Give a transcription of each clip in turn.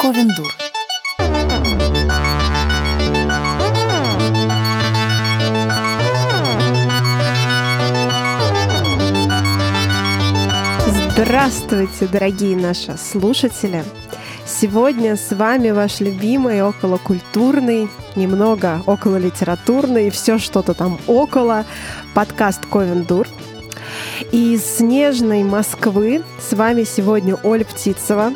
Ковендур. Здравствуйте, дорогие наши слушатели! Сегодня с вами ваш любимый околокультурный, немного окололитературный, все что-то там около, подкаст Ковендур. Из снежной Москвы с вами сегодня Оля Птицева,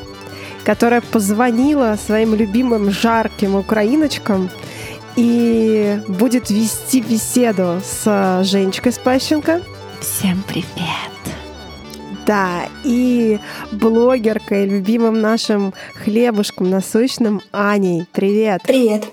которая позвонила своим любимым жарким украиночкам и будет вести беседу с Женечкой Спащенко. Всем привет! Да, и блогеркой, любимым нашим хлебушком насущным Аней. Привет! Привет!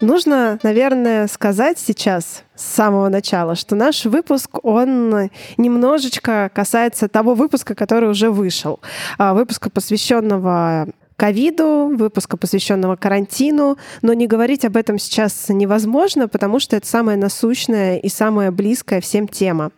Нужно, наверное, сказать сейчас с самого начала, что наш выпуск, он немножечко касается того выпуска, который уже вышел. А, выпуска, посвященного ковиду, выпуска, посвященного карантину, но не говорить об этом сейчас невозможно, потому что это самая насущная и самая близкая всем тема.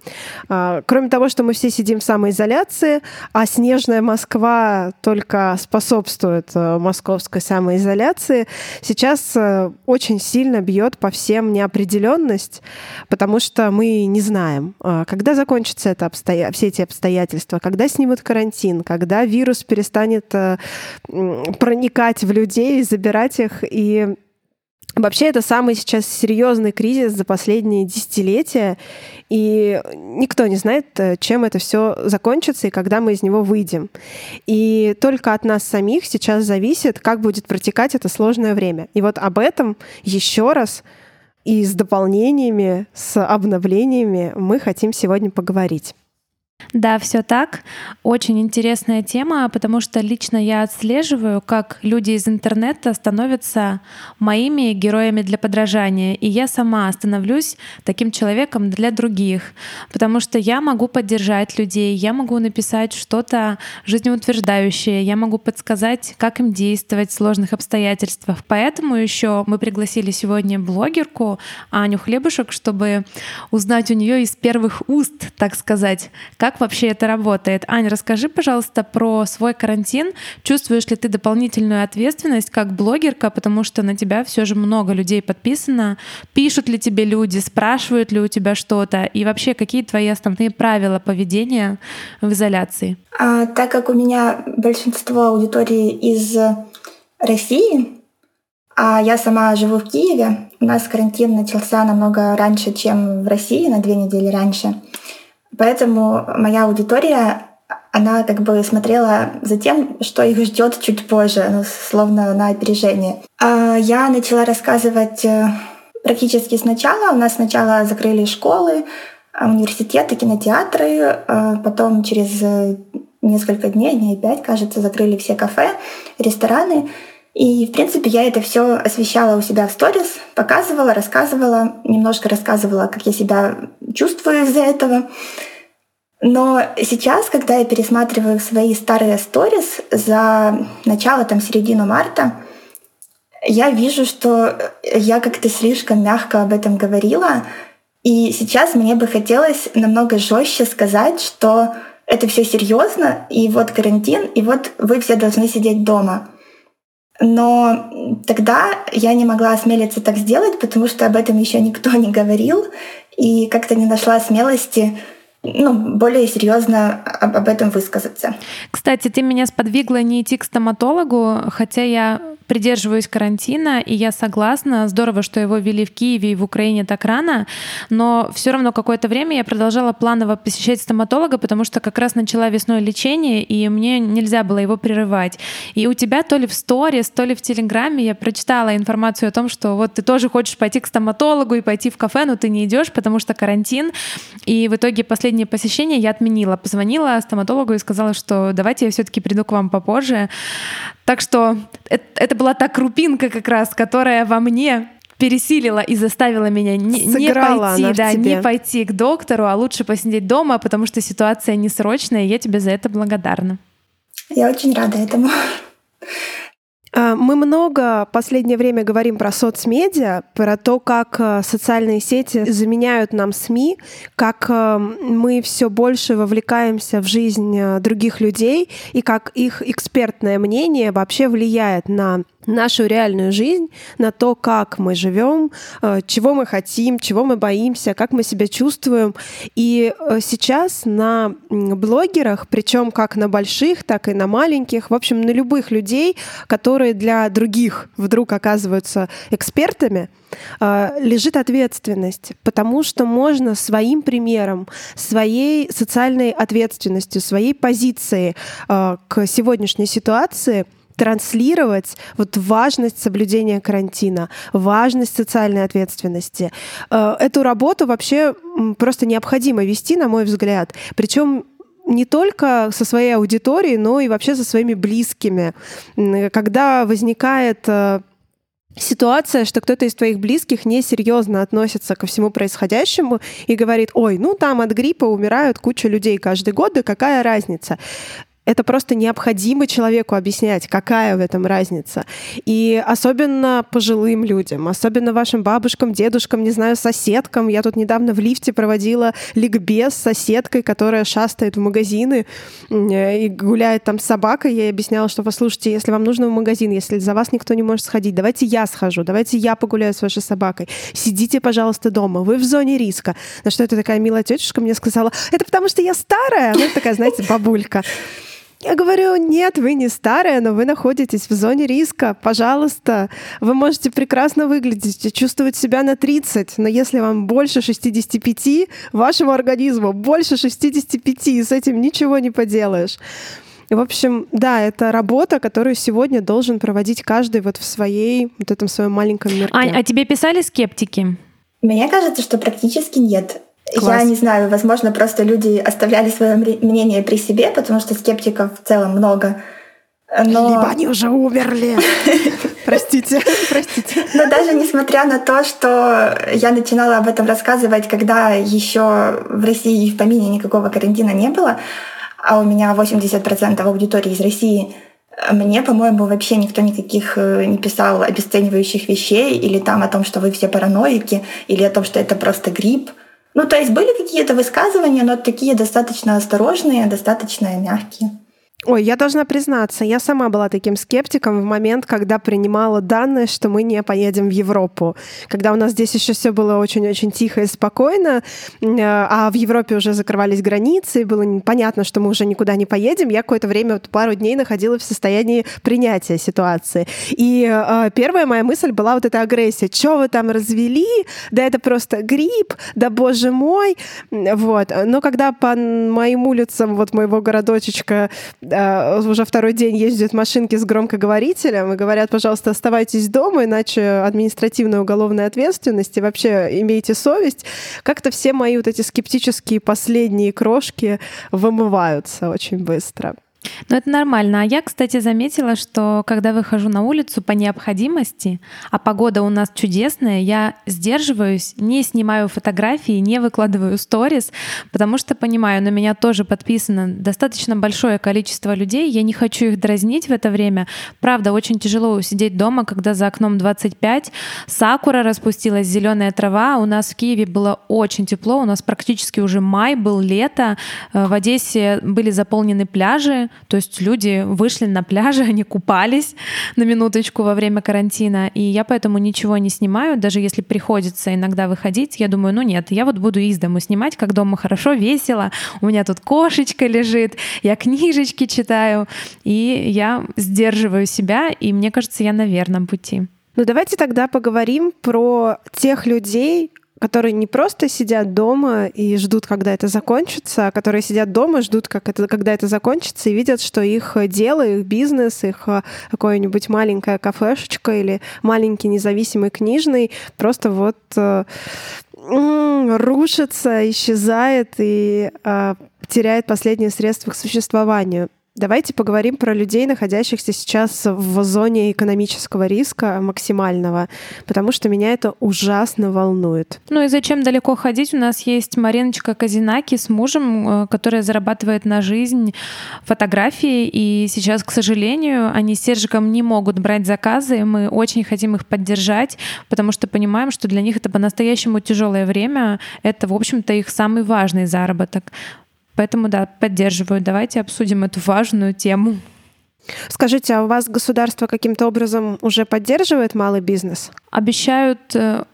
А, кроме того, что мы все сидим в самоизоляции, а снежная Москва только способствует э, московской самоизоляции, сейчас э, очень сильно бьет по всем неопределенность, потому что мы не знаем, а, когда закончится это обстоя... все эти обстоятельства, когда снимут карантин, когда вирус перестанет э, проникать в людей, забирать их. И Вообще это самый сейчас серьезный кризис за последние десятилетия, и никто не знает, э, чем это все закончится и когда мы из него выйдем. И только от нас самих сейчас зависит, как будет протекать это сложное время. И вот об этом еще раз и с дополнениями, с обновлениями мы хотим сегодня поговорить. Да, все так. Очень интересная тема, потому что лично я отслеживаю, как люди из интернета становятся моими героями для подражания. И я сама становлюсь таким человеком для других, потому что я могу поддержать людей, я могу написать что-то жизнеутверждающее, я могу подсказать, как им действовать в сложных обстоятельствах. Поэтому еще мы пригласили сегодня блогерку Аню Хлебушек, чтобы узнать у нее из первых уст, так сказать, как как вообще это работает? Аня, расскажи, пожалуйста, про свой карантин. Чувствуешь ли ты дополнительную ответственность как блогерка, потому что на тебя все же много людей подписано? Пишут ли тебе люди, спрашивают ли у тебя что-то? И вообще, какие твои основные правила поведения в изоляции? А, так как у меня большинство аудитории из России, а я сама живу в Киеве, у нас карантин начался намного раньше, чем в России, на две недели раньше. Поэтому моя аудитория, она как бы смотрела за тем, что их ждет чуть позже, ну, словно на опережение. А я начала рассказывать э, практически сначала. У нас сначала закрыли школы, университеты, кинотеатры, а потом через э, несколько дней, дней пять, кажется, закрыли все кафе, рестораны. И, в принципе, я это все освещала у себя в сторис, показывала, рассказывала, немножко рассказывала, как я себя чувствую из-за этого. Но сейчас, когда я пересматриваю свои старые сторис за начало, там, середину марта, я вижу, что я как-то слишком мягко об этом говорила. И сейчас мне бы хотелось намного жестче сказать, что это все серьезно, и вот карантин, и вот вы все должны сидеть дома. Но тогда я не могла осмелиться так сделать, потому что об этом еще никто не говорил, и как-то не нашла смелости ну, более серьезно об, об этом высказаться. Кстати, ты меня сподвигла не идти к стоматологу, хотя я придерживаюсь карантина, и я согласна. Здорово, что его ввели в Киеве и в Украине так рано, но все равно какое-то время я продолжала планово посещать стоматолога, потому что как раз начала весной лечение, и мне нельзя было его прерывать. И у тебя то ли в сторис, то ли в Телеграме я прочитала информацию о том, что вот ты тоже хочешь пойти к стоматологу и пойти в кафе, но ты не идешь, потому что карантин. И в итоге последнее посещение я отменила. Позвонила стоматологу и сказала, что давайте я все-таки приду к вам попозже. Так что это, это была та крупинка как раз, которая во мне пересилила и заставила меня не, не пойти, да, не пойти к доктору, а лучше посидеть дома, потому что ситуация не срочная, и я тебе за это благодарна. Я очень рада этому. А, мы много последнее время говорим про соцмедиа, про то, как э, социальные сети заменяют нам СМИ, как э, мы все больше вовлекаемся в жизнь э, других людей и как их экспертное мнение вообще влияет на нашу реальную жизнь, на то, как мы живем, э, чего мы хотим, чего мы боимся, как мы себя чувствуем. И э, сейчас на блогерах, причем как на больших, так и на маленьких, в общем, на любых людей, которые для других вдруг оказываются экспертами, э, лежит ответственность, потому что можно своим примером, своей социальной ответственностью, своей позицией к сегодняшней ситуации — транслировать вот важность соблюдения карантина, важность социальной ответственности. Э, эту работу вообще просто необходимо вести, на мой взгляд. Причем не только со своей аудиторией, но и вообще со своими близкими. Когда возникает э, ситуация, что кто-то из твоих близких несерьезно относится ко всему происходящему и говорит, ой, ну там от гриппа умирают куча людей каждый год, да какая разница? Это просто необходимо человеку объяснять, какая в этом разница. И особенно пожилым людям, особенно вашим бабушкам, дедушкам, не знаю, соседкам. Я тут недавно в лифте проводила ликбез с соседкой, которая шастает в магазины и гуляет там с собакой. Я ей объясняла, что, послушайте, если вам нужно в магазин, если за вас никто не может сходить, давайте я схожу, давайте я погуляю с вашей собакой. Сидите, пожалуйста, дома, вы в зоне риска. На что это такая милая тетушка мне сказала, это потому что я старая. Она такая, знаете, бабулька. Я говорю, нет, вы не старая, но вы находитесь в зоне риска. Пожалуйста, вы можете прекрасно выглядеть и чувствовать себя на 30, но если вам больше 65, вашему организму больше 65, и с этим ничего не поделаешь. В общем, да, это работа, которую сегодня должен проводить каждый вот в своей, вот этом своем маленьком мирке. Ань, а тебе писали скептики? Мне кажется, что практически нет. Класс. Я не знаю, возможно, просто люди оставляли свое мнение при себе, потому что скептиков в целом много. Но... Либо они уже умерли. Простите, простите. Но даже несмотря на то, что я начинала об этом рассказывать, когда еще в России в помине никакого карантина не было, а у меня 80% аудитории из России, мне, по-моему, вообще никто никаких э, не писал обесценивающих вещей или там о том, что вы все параноики, или о том, что это просто грипп. Ну, то есть были какие-то высказывания, но такие достаточно осторожные, достаточно мягкие. Ой, я должна признаться, я сама была таким скептиком в момент, когда принимала данные, что мы не поедем в Европу. Когда у нас здесь еще все было очень-очень тихо и спокойно, э, а в Европе уже закрывались границы, и было понятно, что мы уже никуда не поедем, я какое-то время, вот пару дней находилась в состоянии принятия ситуации. И э, первая моя мысль была вот эта агрессия. Что вы там развели? Да это просто грипп, да боже мой. Вот. Но когда по моим улицам вот моего городочечка Э, уже второй день ездят машинки с громкоговорителем и говорят, пожалуйста, оставайтесь дома, иначе административная уголовная ответственность и вообще имейте совесть. Как-то все мои вот эти скептические последние крошки вымываются очень быстро. Ну, это нормально. А я, кстати, заметила, что когда выхожу на улицу по необходимости, а погода у нас чудесная, я сдерживаюсь, не снимаю фотографии, не выкладываю сторис, потому что понимаю, на меня тоже подписано достаточно большое количество людей, я не хочу их дразнить в это время. Правда, очень тяжело сидеть дома, когда за окном 25, сакура распустилась, зеленая трава, у нас в Киеве было очень тепло, у нас практически уже май, был лето, э, в Одессе были заполнены пляжи, то есть люди вышли на пляже, они купались на минуточку во время карантина, и я поэтому ничего не снимаю, даже если приходится иногда выходить, я думаю, ну нет, я вот буду из дому снимать, как дома хорошо, весело, у меня тут кошечка лежит, я книжечки читаю, и я сдерживаю себя, и мне кажется, я на верном пути. Ну давайте тогда поговорим про тех людей, которые не просто сидят дома и ждут, когда это закончится, а которые сидят дома ждут, как это, когда это закончится, и видят, что их дело, их бизнес, их а, какое-нибудь маленькая кафешечка или маленький независимый книжный просто вот э, рушится, исчезает и э, теряет последние средства к существованию. Давайте поговорим про людей, находящихся сейчас в зоне экономического риска максимального, потому что меня это ужасно волнует. Ну и зачем далеко ходить? У нас есть Мариночка Казинаки с мужем, э, которая зарабатывает на жизнь фотографии, и сейчас, к сожалению, они с Сержиком не могут брать заказы. Мы очень хотим их поддержать, потому что понимаем, что для них это по-настоящему тяжелое время. Это, в общем-то, их самый важный заработок. Поэтому, да, поддерживаю. Давайте обсудим эту важную тему. Скажите, а у вас государство каким-то образом уже поддерживает малый бизнес? Обещают э,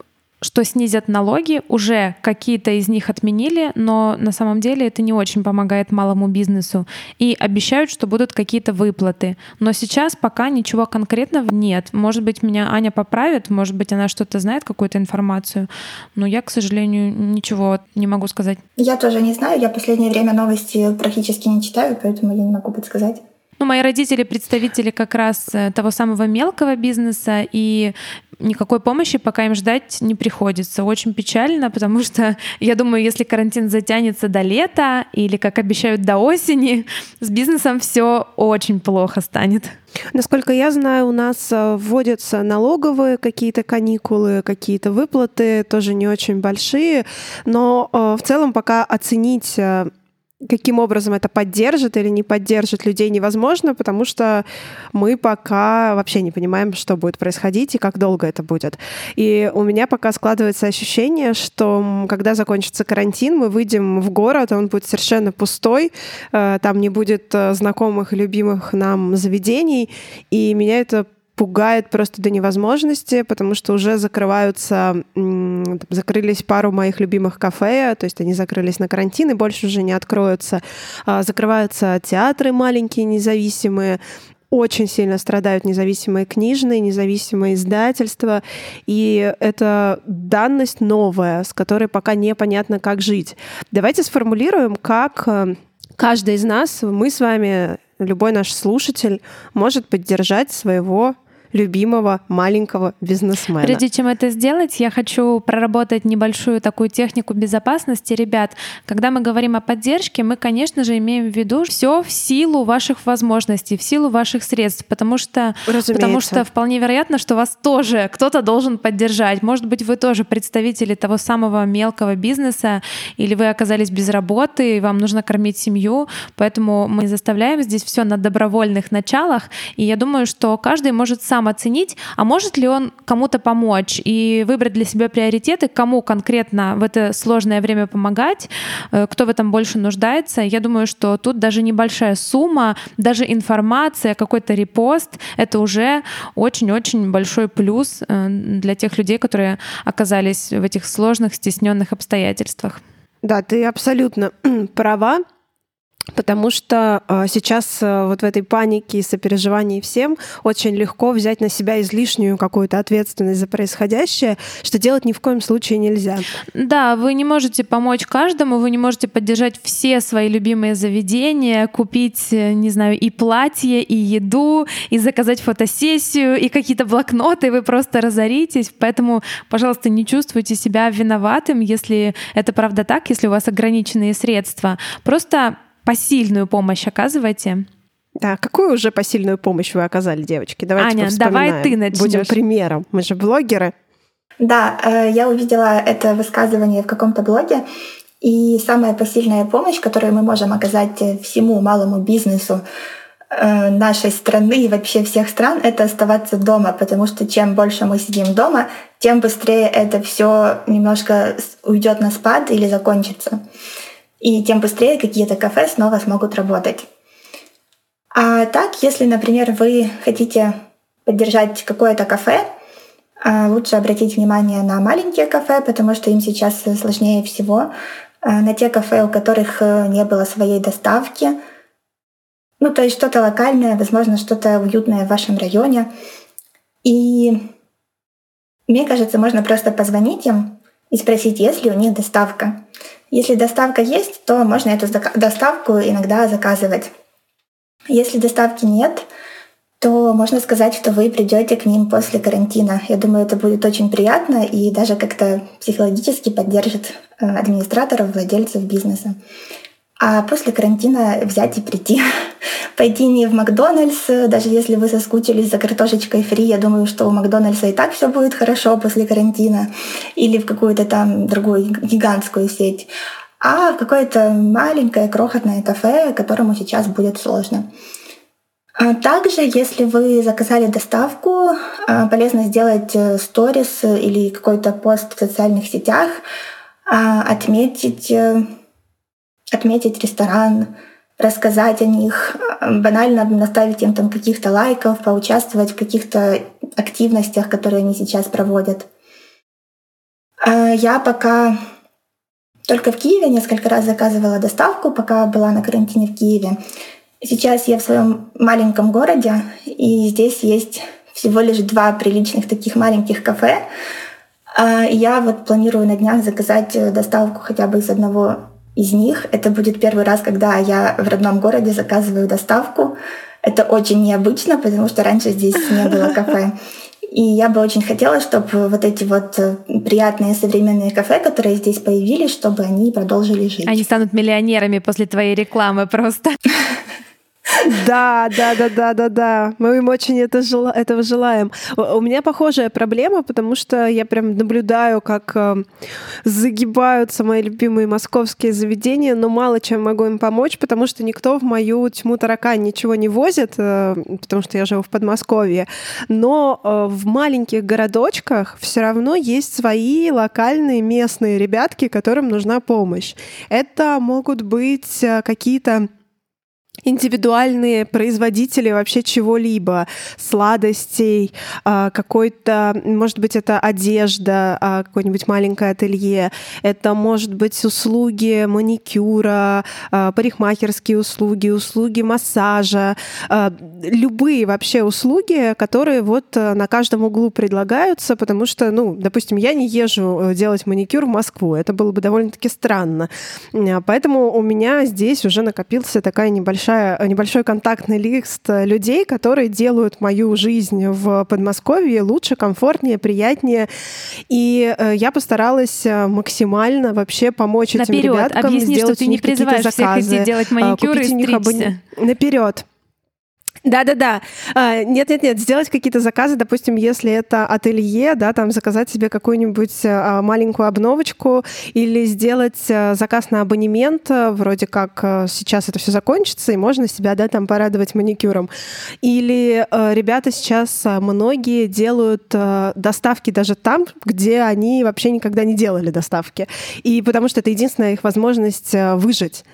что снизят налоги, уже какие-то из них отменили, но на самом деле это не очень помогает малому бизнесу. И обещают, что будут какие-то выплаты. Но сейчас пока ничего конкретного нет. Может быть, меня Аня поправит, может быть, она что-то знает, какую-то информацию, но я, к сожалению, ничего не могу сказать. Я тоже не знаю, я в последнее время новости практически не читаю, поэтому я не могу подсказать. Ну, мои родители представители как раз э, того самого мелкого бизнеса, и никакой помощи пока им ждать не приходится. Очень печально, потому что я думаю, если карантин затянется до лета или, как обещают, до осени, с бизнесом все очень плохо станет. Насколько я знаю, у нас э, вводятся налоговые какие-то каникулы, какие-то выплаты, тоже не очень большие, но э, в целом пока оценить каким образом это поддержит или не поддержит людей невозможно, потому что мы пока вообще не понимаем, что будет происходить и как долго это будет. И у меня пока складывается ощущение, что когда закончится карантин, мы выйдем в город, он будет совершенно пустой, э, там не будет э, знакомых и любимых нам заведений, и меня это пугает просто до невозможности, потому что уже закрываются, закрылись пару моих любимых кафе, то есть они закрылись на карантин и больше уже не откроются. А, закрываются театры маленькие, независимые, очень сильно страдают независимые книжные, независимые издательства, и это данность новая, с которой пока непонятно, как жить. Давайте сформулируем, как э, каждый из нас, мы с вами, любой наш слушатель, может поддержать своего любимого маленького бизнесмена. Прежде чем это сделать, я хочу проработать небольшую такую технику безопасности. Ребят, когда мы говорим о поддержке, мы, конечно же, имеем в виду все в силу ваших возможностей, в силу ваших средств, потому что, потому что вполне вероятно, что вас тоже кто-то должен поддержать. Может быть, вы тоже представители того самого мелкого бизнеса, или вы оказались без работы, и вам нужно кормить семью, поэтому мы заставляем здесь все на добровольных началах, и я думаю, что каждый может сам сам оценить, а может ли он кому-то помочь и выбрать для себя приоритеты, кому конкретно в это сложное время помогать, э, кто в этом больше нуждается. Я думаю, что тут даже небольшая сумма, даже информация, какой-то репост, это уже очень-очень большой плюс э, для тех людей, которые оказались в этих сложных, стесненных обстоятельствах. Да, ты абсолютно права. Потому что э, сейчас э, вот в этой панике и сопереживании всем очень легко взять на себя излишнюю какую-то ответственность за происходящее, что делать ни в коем случае нельзя. Да, вы не можете помочь каждому, вы не можете поддержать все свои любимые заведения, купить, э, не знаю, и платье, и еду, и заказать фотосессию, и какие-то блокноты, вы просто разоритесь. Поэтому, пожалуйста, не чувствуйте себя виноватым, если это правда так, если у вас ограниченные средства. Просто посильную помощь оказываете? Да, какую уже посильную помощь вы оказали, девочки? Давайте Аня, давай ты начнешь. Будем примером. Мы же блогеры. Да, э, я увидела это высказывание в каком-то блоге, и самая посильная помощь, которую мы можем оказать всему малому бизнесу э, нашей страны и вообще всех стран, это оставаться дома, потому что чем больше мы сидим дома, тем быстрее это все немножко уйдет на спад или закончится и тем быстрее какие-то кафе снова смогут работать. А так, если, например, вы хотите поддержать какое-то кафе, а, лучше обратить внимание на маленькие кафе, потому что им сейчас сложнее всего, а, на те кафе, у которых э, не было своей доставки. Ну, то есть что-то локальное, возможно, что-то уютное в вашем районе. И мне кажется, можно просто позвонить им и спросить, есть ли у них доставка. Если доставка есть, то можно эту доставку иногда заказывать. Если доставки нет, то можно сказать, что вы придете к ним после карантина. Я думаю, это будет очень приятно и даже как-то психологически поддержит э, администраторов, владельцев бизнеса. А после карантина взять и прийти. Пойти не в Макдональдс, даже если вы соскучились за картошечкой фри, я думаю, что у Макдональдса и так все будет хорошо после карантина, или в какую-то там другую гигантскую сеть, а в какое-то маленькое крохотное кафе, которому сейчас будет сложно. А также, если вы заказали доставку, а, полезно сделать э, сторис или какой-то пост в социальных сетях, а, отметить э, отметить ресторан, рассказать о них, банально наставить им там каких-то лайков, поучаствовать в каких-то активностях, которые они сейчас проводят. А я пока только в Киеве несколько раз заказывала доставку, пока была на карантине в Киеве. Сейчас я в своем маленьком городе, и здесь есть всего лишь два приличных таких маленьких кафе. А я вот планирую на днях заказать э, доставку хотя бы из одного из них. Это будет первый раз, когда я в родном городе заказываю доставку. Это очень необычно, потому что раньше здесь не было кафе. И я бы очень хотела, чтобы вот эти вот э, приятные современные кафе, которые здесь появились, чтобы они продолжили жить. Они станут миллионерами после твоей рекламы просто. Да, да, да, да, да, да. Мы им очень это жел... этого желаем. У меня похожая проблема, потому что я прям наблюдаю, как э, загибаются мои любимые московские заведения, но мало чем могу им помочь, потому что никто в мою тьму таракань ничего не возит, э, потому что я живу в Подмосковье. Но э, в маленьких городочках все равно есть свои локальные местные ребятки, которым нужна помощь. Это могут быть э, какие-то индивидуальные производители вообще чего-либо, сладостей, а, какой-то, может быть, это одежда, а, какое-нибудь маленькое ателье, это может быть услуги маникюра, а, парикмахерские услуги, услуги массажа, любые вообще услуги, которые вот на каждом углу предлагаются, потому что, ну, допустим, я не езжу э, делать маникюр в Москву, это было бы довольно-таки странно. Поэтому у меня здесь уже накопился такая небольшая небольшая, небольшой контактный лист людей, которые делают мою жизнь в Подмосковье лучше, комфортнее, приятнее. И э, я постаралась э, максимально вообще помочь Наперед. этим ребяткам Объясни, сделать что ты не призываешь заказы, всех идти делать маникюр и стричься. Абон... Наперед. Да-да-да. А, нет-нет-нет, сделать какие-то заказы, допустим, если это ателье, да, там заказать себе какую-нибудь а, маленькую обновочку или сделать а, заказ на абонемент, вроде как сейчас это все закончится, и можно себя, да, там порадовать маникюром. Или ребята сейчас многие делают доставки даже там, где они вообще никогда не делали доставки. И потому что это единственная их возможность выжить.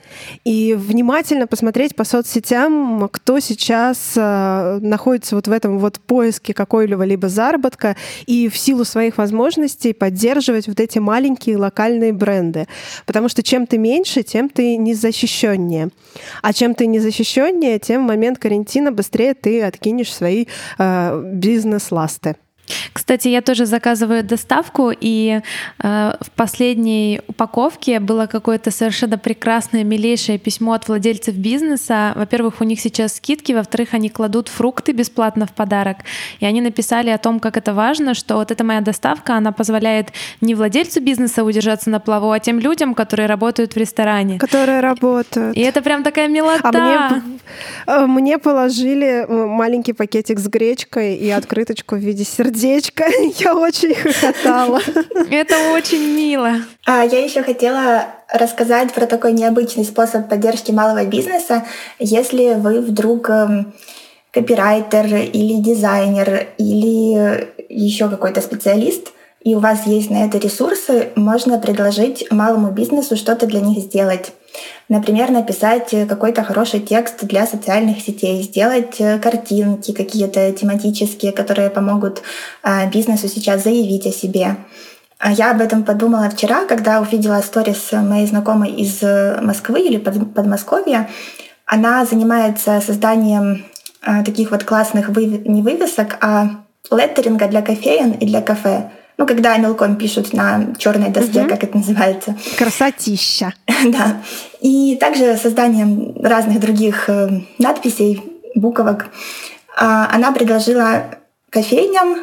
И внимательно посмотреть по соцсетям, кто сейчас э, находится вот в этом вот поиске какой-либо либо заработка и в силу своих возможностей поддерживать вот эти маленькие локальные бренды. Потому что чем ты меньше, тем ты незащищеннее. А чем ты незащищеннее, тем в момент карантина быстрее ты откинешь свои э, бизнес-ласты. Кстати, я тоже заказываю доставку, и э, в последней упаковке было какое-то совершенно прекрасное, милейшее письмо от владельцев бизнеса. Во-первых, у них сейчас скидки, во-вторых, они кладут фрукты бесплатно в подарок. И они написали о том, как это важно, что вот эта моя доставка, она позволяет не владельцу бизнеса удержаться на плаву, а тем людям, которые работают в ресторане. Которые работают. И это прям такая милота. А мне, э, мне положили маленький пакетик с гречкой и открыточку в виде сердца сердечко. Я очень хохотала. Это очень мило. А я еще хотела рассказать про такой необычный способ поддержки малого бизнеса, если вы вдруг эм, копирайтер или дизайнер или еще какой-то специалист, и у вас есть на это ресурсы, можно предложить малому бизнесу что-то для них сделать. Например, написать какой-то хороший текст для социальных сетей, сделать э, картинки какие-то тематические, которые помогут а, бизнесу сейчас заявить о себе. А я об этом подумала вчера, когда увидела сторис моей знакомой из э, Москвы или Подмосковья. Она занимается созданием а, таких вот классных вывесок, не вывесок, а леттеринга для кофеин и для кафе. Ну, когда мелком пишут на черной доске, угу. как это называется. Красотища. да. И также созданием разных других э, надписей, буквок. А, она предложила кофейням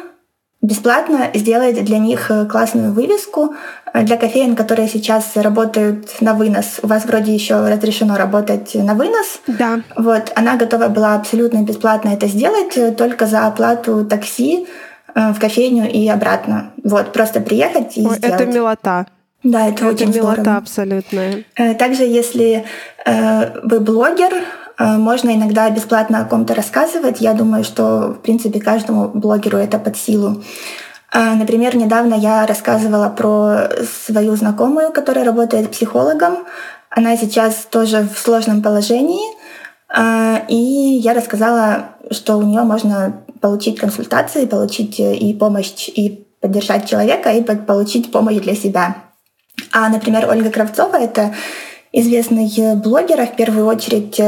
бесплатно сделать для них э, классную вывеску э, для кофеин, которые сейчас работают на вынос. У вас вроде еще разрешено работать на вынос. Да. Вот, она готова была абсолютно бесплатно это сделать, только за оплату такси в кофейню и обратно. Вот, просто приехать и Ой, сделать. Это милота. Да, это, это очень милота здорово. абсолютная. Также, если вы блогер, можно иногда бесплатно о ком-то рассказывать. Я думаю, что, в принципе, каждому блогеру это под силу. Например, недавно я рассказывала про свою знакомую, которая работает психологом. Она сейчас тоже в сложном положении. И я рассказала, что у нее можно получить консультации, получить и помощь, и поддержать человека, и получить помощь для себя. А, например, Ольга Кравцова — это известный блогер, в первую очередь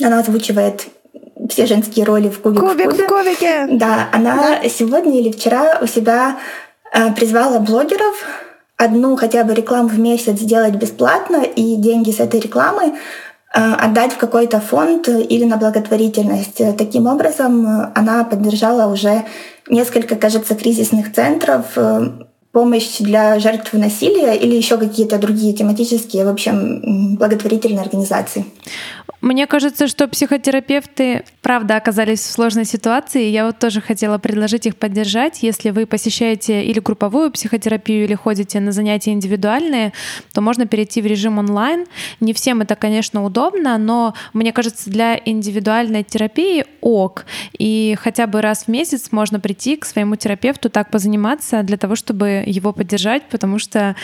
она озвучивает все женские роли в кубик, кубик в кубе. в кубике. Да, она да. сегодня или вчера у себя э, призвала блогеров одну хотя бы рекламу в месяц сделать бесплатно и деньги с этой рекламы э, отдать в какой-то фонд или на благотворительность. Таким образом, она поддержала уже несколько, кажется, кризисных центров, э, помощь для жертв насилия или еще какие-то другие тематические, в общем, благотворительные организации. Мне кажется, что психотерапевты, правда, оказались в сложной ситуации. Я вот тоже хотела предложить их поддержать. Если вы посещаете или групповую психотерапию, или ходите на занятия индивидуальные, то можно перейти в режим онлайн. Не всем это, конечно, удобно, но мне кажется, для индивидуальной терапии ок. И хотя бы раз в месяц можно прийти к своему терапевту, так позаниматься для того, чтобы его поддержать, потому что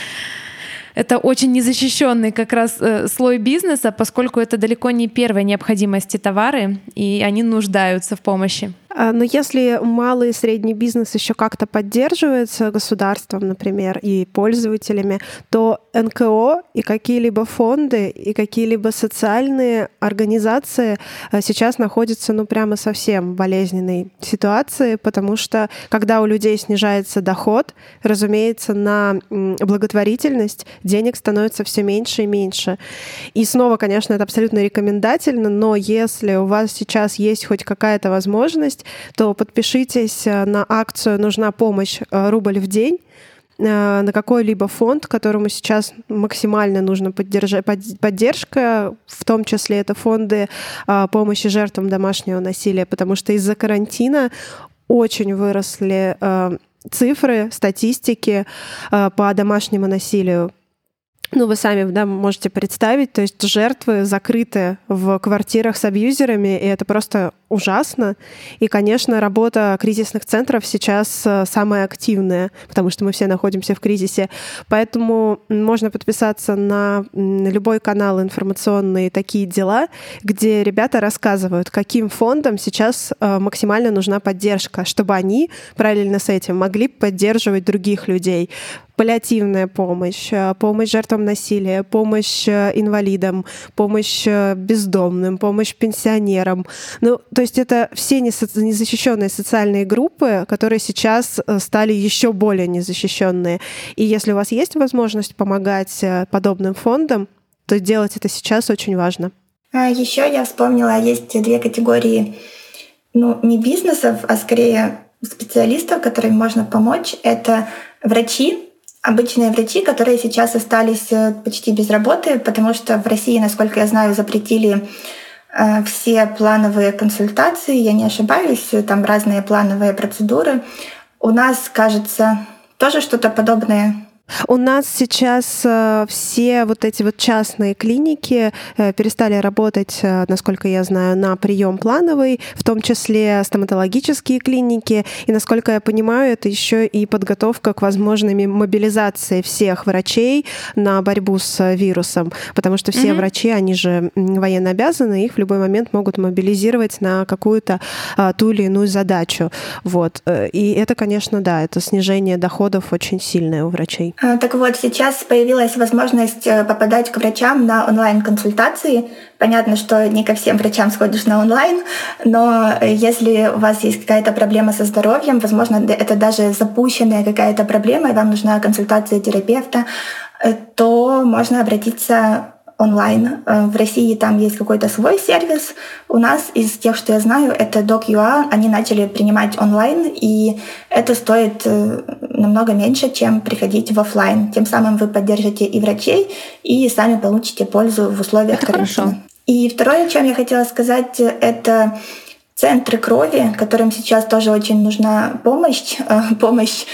это очень незащищенный как раз э, слой бизнеса, поскольку это далеко не первой необходимости товары, и они нуждаются в помощи. А, но если малый и средний бизнес еще как-то поддерживается государством, например, и пользователями, то НКО и какие-либо фонды и какие-либо социальные организации а, сейчас находятся ну прямо совсем в болезненной ситуации, потому что когда у людей снижается доход, разумеется, на благотворительность денег становится все меньше и меньше. И снова, конечно, это абсолютно рекомендательно, но если у вас сейчас есть хоть какая-то возможность, то подпишитесь э, на акцию «Нужна помощь. Э, рубль в день» э, на какой-либо фонд, которому сейчас максимально нужна поддержка, в том числе это фонды помощи жертвам домашнего насилия, потому что из-за карантина очень выросли цифры, статистики по домашнему насилию ну, вы сами да, можете представить, то есть жертвы закрыты в квартирах с абьюзерами, и это просто ужасно. И, конечно, работа кризисных центров сейчас э, самая активная, потому что мы все находимся в кризисе. Поэтому можно подписаться на любой канал информационный «Такие дела», где ребята рассказывают, каким фондам сейчас э, максимально нужна поддержка, чтобы они параллельно с этим могли поддерживать других людей паллиативная помощь, э, помощь жертвам насилия, помощь инвалидам, помощь бездомным, помощь пенсионерам. Ну, то есть это все незащищенные социальные группы, которые сейчас стали еще более незащищенные. И если у вас есть возможность помогать подобным фондам, то делать это сейчас очень важно. А еще я вспомнила, есть две категории, ну, не бизнесов, а скорее специалистов, которым можно помочь. Это врачи, обычные врачи, которые сейчас остались э, почти без работы, потому что в России, насколько я знаю, запретили э, все плановые консультации, я не ошибаюсь, там разные плановые процедуры. У нас, кажется, тоже что-то подобное у нас сейчас э, все вот эти вот частные клиники э, перестали работать, э, насколько я знаю, на прием плановый, в том числе стоматологические клиники. И, насколько я понимаю, это еще и подготовка к возможной мобилизации всех врачей на борьбу с вирусом, потому что все mm-hmm. врачи, они же военно обязаны, их в любой момент могут мобилизировать на какую-то ту или иную задачу. Вот. И это, конечно, да, это снижение доходов очень сильное у врачей. А, так вот, сейчас появилась возможность э, попадать к врачам на онлайн-консультации. Понятно, что не ко всем врачам сходишь на онлайн, но если у вас есть какая-то проблема со здоровьем, возможно, это даже запущенная какая-то проблема, и вам нужна консультация терапевта, э, то можно обратиться онлайн. Э, в России там есть какой-то свой сервис. У нас из тех, что я знаю, это Doc.ua. Они начали принимать онлайн, и это стоит э, намного меньше, чем приходить в офлайн. Тем самым вы поддержите и врачей, и сами получите пользу в условиях это карантина. Хорошо. И второе, о чем я хотела сказать, это центры крови, которым сейчас тоже очень нужна помощь. Э, помощь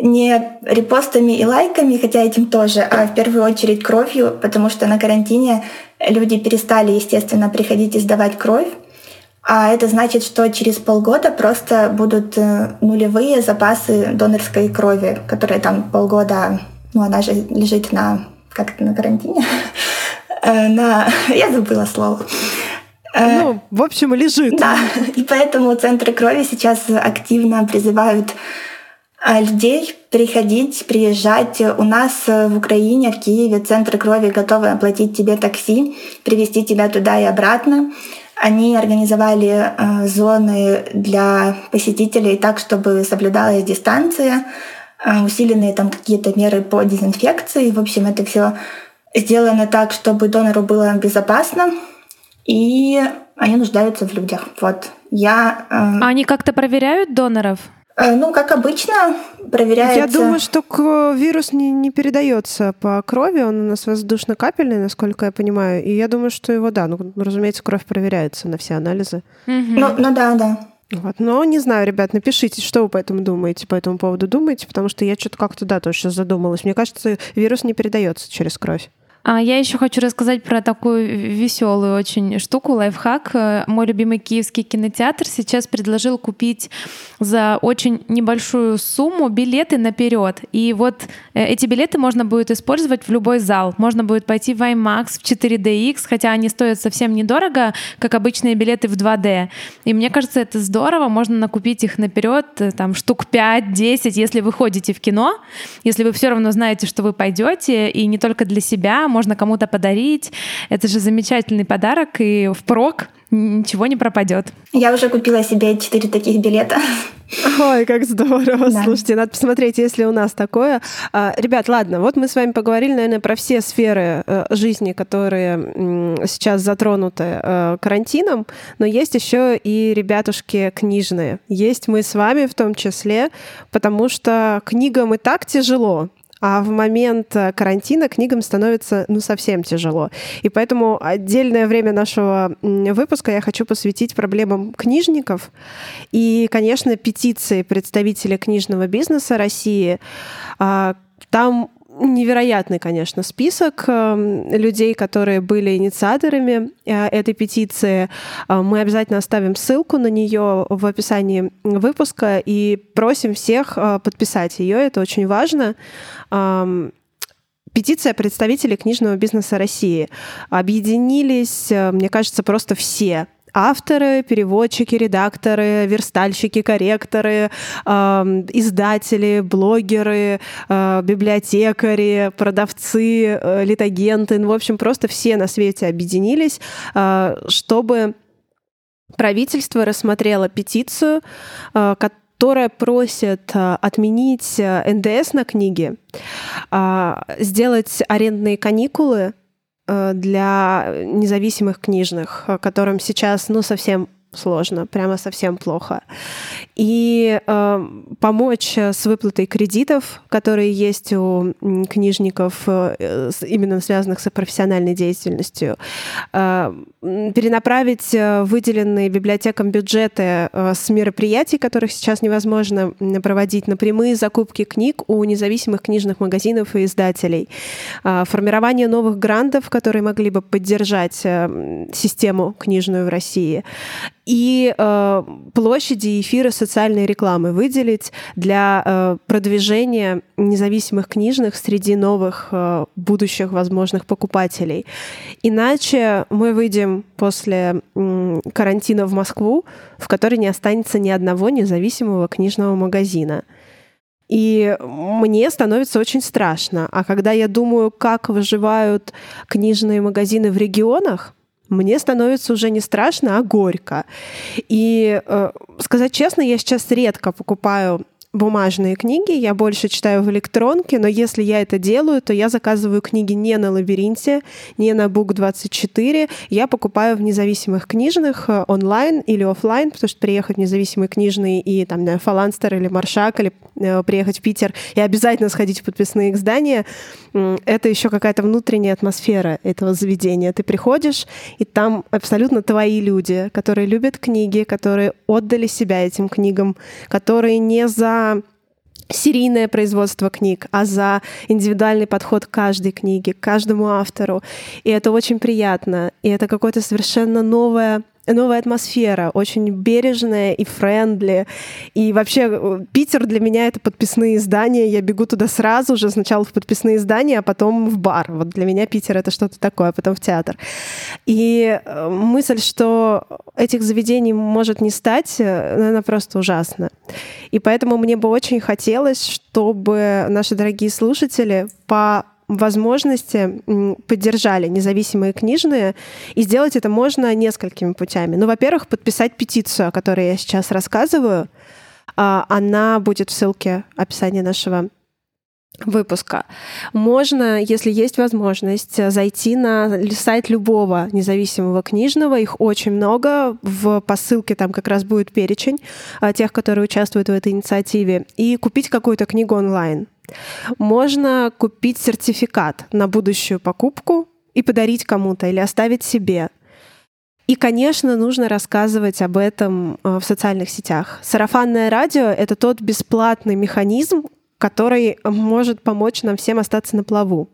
не репостами и лайками, хотя этим тоже, а в первую очередь кровью, потому что на карантине люди перестали, естественно, приходить и сдавать кровь. А это значит, что через полгода просто будут э, нулевые запасы донорской крови, которые там полгода, ну она же лежит на, как это, на карантине, э, на, я забыла слово. Э, ну, в общем, лежит. Да, и поэтому центры крови сейчас активно призывают людей приходить, приезжать. У нас э, в Украине, в Киеве центры крови готовы оплатить тебе такси, привезти тебя туда и обратно. Они организовали э, зоны для посетителей так, чтобы соблюдалась дистанция, э, усиленные там какие-то меры по дезинфекции. В общем, это все сделано так, чтобы донору было безопасно, и они нуждаются в людях. Вот. Я, э... А они как-то проверяют доноров? Э, ну, как обычно, проверяется... Я думаю, что вирус не, не передается по крови, он у нас воздушно-капельный, насколько я понимаю, и я думаю, что его, да, ну, разумеется, кровь проверяется на все анализы. Ну, ну да, да. Вот. Но не знаю, ребят, напишите, что вы по этому думаете, по этому поводу думаете, потому что я что-то как-то, да, тоже сейчас задумалась. Мне кажется, вирус не передается через кровь. А я еще хочу рассказать про такую веселую очень штуку, лайфхак. Э, мой любимый киевский кинотеатр сейчас предложил купить за очень небольшую сумму билеты наперед. И вот э, эти билеты можно будет использовать в любой зал. Можно будет пойти в IMAX, в 4DX, хотя они стоят совсем недорого, как обычные билеты в 2D. И мне кажется, это здорово. Можно накупить их наперед, э, там штук 5-10, если вы ходите в кино, если вы все равно знаете, что вы пойдете, и не только для себя, можно кому-то подарить. Это же замечательный подарок, и впрок ничего не пропадет. Я уже купила себе четыре таких билета. Ой, как здорово. Да. Слушайте, надо посмотреть, если у нас такое. А, ребят, ладно, вот мы с вами поговорили, наверное, про все сферы э, жизни, которые сейчас затронуты э, карантином, но есть еще и ребятушки книжные. Есть мы с вами в том числе, потому что книгам и так тяжело. А в момент э, карантина книгам становится ну совсем тяжело. И поэтому отдельное время нашего выпуска я хочу посвятить проблемам книжников. И, конечно, петиции представителей книжного бизнеса России. А, там невероятный, конечно, список эм, людей, которые были инициаторами э, этой петиции. Э, мы обязательно оставим ссылку на нее в описании выпуска и просим всех э, подписать ее. Это очень важно. Эм, петиция представителей книжного бизнеса России. Объединились, мне кажется, просто все авторы, переводчики, редакторы, верстальщики, корректоры, э, издатели, блогеры, э, библиотекари, продавцы, э, литагенты, ну, в общем, просто все на свете объединились, э, чтобы правительство рассмотрело петицию, э, которая просит э, отменить э, НДС на книги, сделать арендные каникулы Э, для независимых книжных, э, которым сейчас, ну, совсем сложно, прямо совсем плохо. И э, помочь с выплатой кредитов, которые есть у книжников, э, именно связанных с профессиональной деятельностью, э, перенаправить э, выделенные библиотекам бюджеты э, с мероприятий, которых сейчас невозможно проводить, на прямые закупки книг у независимых книжных магазинов и издателей, э, формирование новых грантов, которые могли бы поддержать э, систему книжную в России, и э, площади эфира социальной рекламы выделить для э, продвижения независимых книжных среди новых э, будущих возможных покупателей. Иначе мы выйдем после э, карантина в Москву, в которой не останется ни одного независимого книжного магазина. И мне становится очень страшно. А когда я думаю, как выживают книжные магазины в регионах, мне становится уже не страшно, а горько. И э, сказать честно, я сейчас редко покупаю бумажные книги, я больше читаю в электронке, но если я это делаю, то я заказываю книги не на лабиринте, не на Book24, я покупаю в независимых книжных э, онлайн или офлайн, потому что приехать в независимый книжный и там, на Фаланстер или Маршак, или э, приехать в Питер и обязательно сходить в подписные издания, это еще какая-то внутренняя атмосфера этого заведения. Ты приходишь, и там абсолютно твои люди, которые любят книги, которые отдали себя этим книгам, которые не за серийное производство книг, а за индивидуальный подход к каждой книге, к каждому автору. И это очень приятно. И это какое-то совершенно новое новая атмосфера, очень бережная и френдли. И вообще э, Питер для меня это подписные издания. Я бегу туда сразу же, сначала в подписные издания, а потом в бар. Вот для меня Питер это что-то такое, а потом в театр. И э, мысль, что этих заведений может не стать, э, она просто ужасна. И поэтому мне бы очень хотелось, чтобы наши дорогие слушатели по возможности поддержали независимые книжные, и сделать это можно несколькими путями. Ну, во-первых, подписать петицию, о которой я сейчас рассказываю. А, она будет в ссылке описания нашего выпуска. Можно, если есть возможность, зайти на сайт любого независимого книжного. Их очень много. В посылке там как раз будет перечень а, тех, которые участвуют в этой инициативе. И купить какую-то книгу онлайн. Можно купить сертификат на будущую покупку и подарить кому-то или оставить себе. И, конечно, нужно рассказывать об этом э, в социальных сетях. Сарафанное радио — это тот бесплатный механизм, который может помочь нам всем остаться на плаву.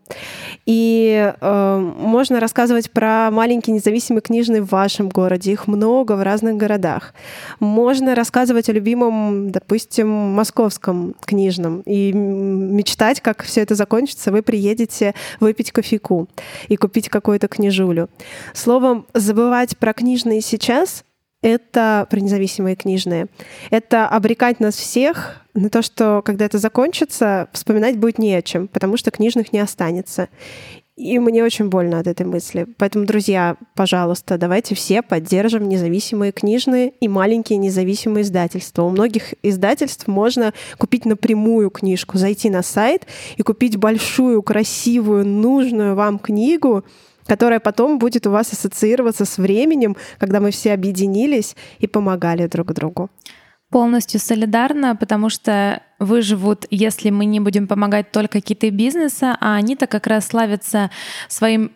И э, можно рассказывать про маленькие независимые книжные в вашем городе. Их много в разных городах. Можно рассказывать о любимом, допустим, московском книжном и мечтать, как все это закончится. Вы приедете выпить кофейку и купить какую-то книжулю. Словом, забывать про книжные сейчас это про независимые книжные. Это обрекать нас всех на то, что когда это закончится, вспоминать будет не о чем, потому что книжных не останется. И мне очень больно от этой мысли. Поэтому, друзья, пожалуйста, давайте все поддержим независимые книжные и маленькие независимые издательства. У многих издательств можно купить напрямую книжку, зайти на сайт и купить большую, красивую, нужную вам книгу, которая потом будет у вас ассоциироваться с временем, когда мы все объединились и помогали друг другу. Полностью солидарна, потому что выживут, если мы не будем помогать только какие-то бизнеса, а они-то как раз славятся своим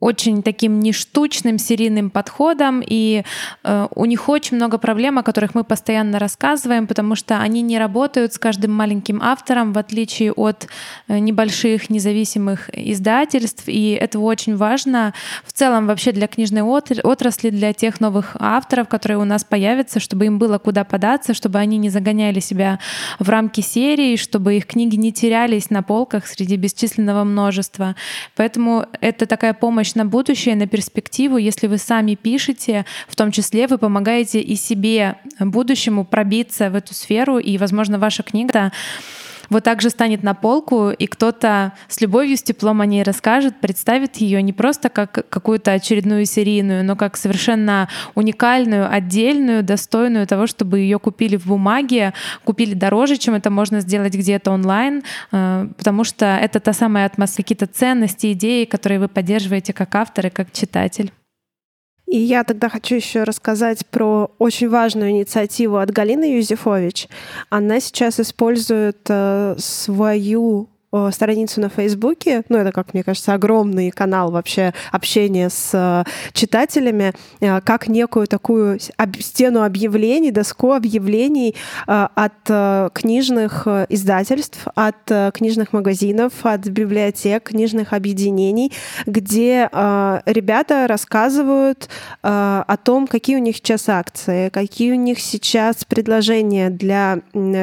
очень таким нештучным серийным подходом, и э, у них очень много проблем, о которых мы постоянно рассказываем, потому что они не работают с каждым маленьким автором, в отличие от э, небольших независимых издательств, и это очень важно в целом вообще для книжной отрасли, для тех новых авторов, которые у нас появятся, чтобы им было куда податься, чтобы они не загоняли себя в рамки серии, чтобы их книги не терялись на полках среди бесчисленного множества. Поэтому это такая помощь на будущее, на перспективу. Если вы сами пишете, в том числе вы помогаете и себе будущему пробиться в эту сферу, и, возможно, ваша книга вот так же станет на полку, и кто-то с любовью, с теплом о ней расскажет, представит ее не просто как какую-то очередную серийную, но как совершенно уникальную, отдельную, достойную того, чтобы ее купили в бумаге, купили дороже, чем это можно сделать где-то онлайн, э, потому что это та самая атмосфера, какие-то ценности, идеи, которые вы поддерживаете как автор и как читатель. И я тогда хочу еще рассказать про очень важную инициативу от Галины Юзефович. Она сейчас использует э, свою страницу на Фейсбуке, ну это, как мне кажется, огромный канал вообще общения с э, читателями, э, как некую такую стену объявлений, доску объявлений от книжных издательств, от книжных магазинов, от библиотек, книжных объединений, где ребята рассказывают о том, какие у них сейчас акции, какие у них сейчас предложения для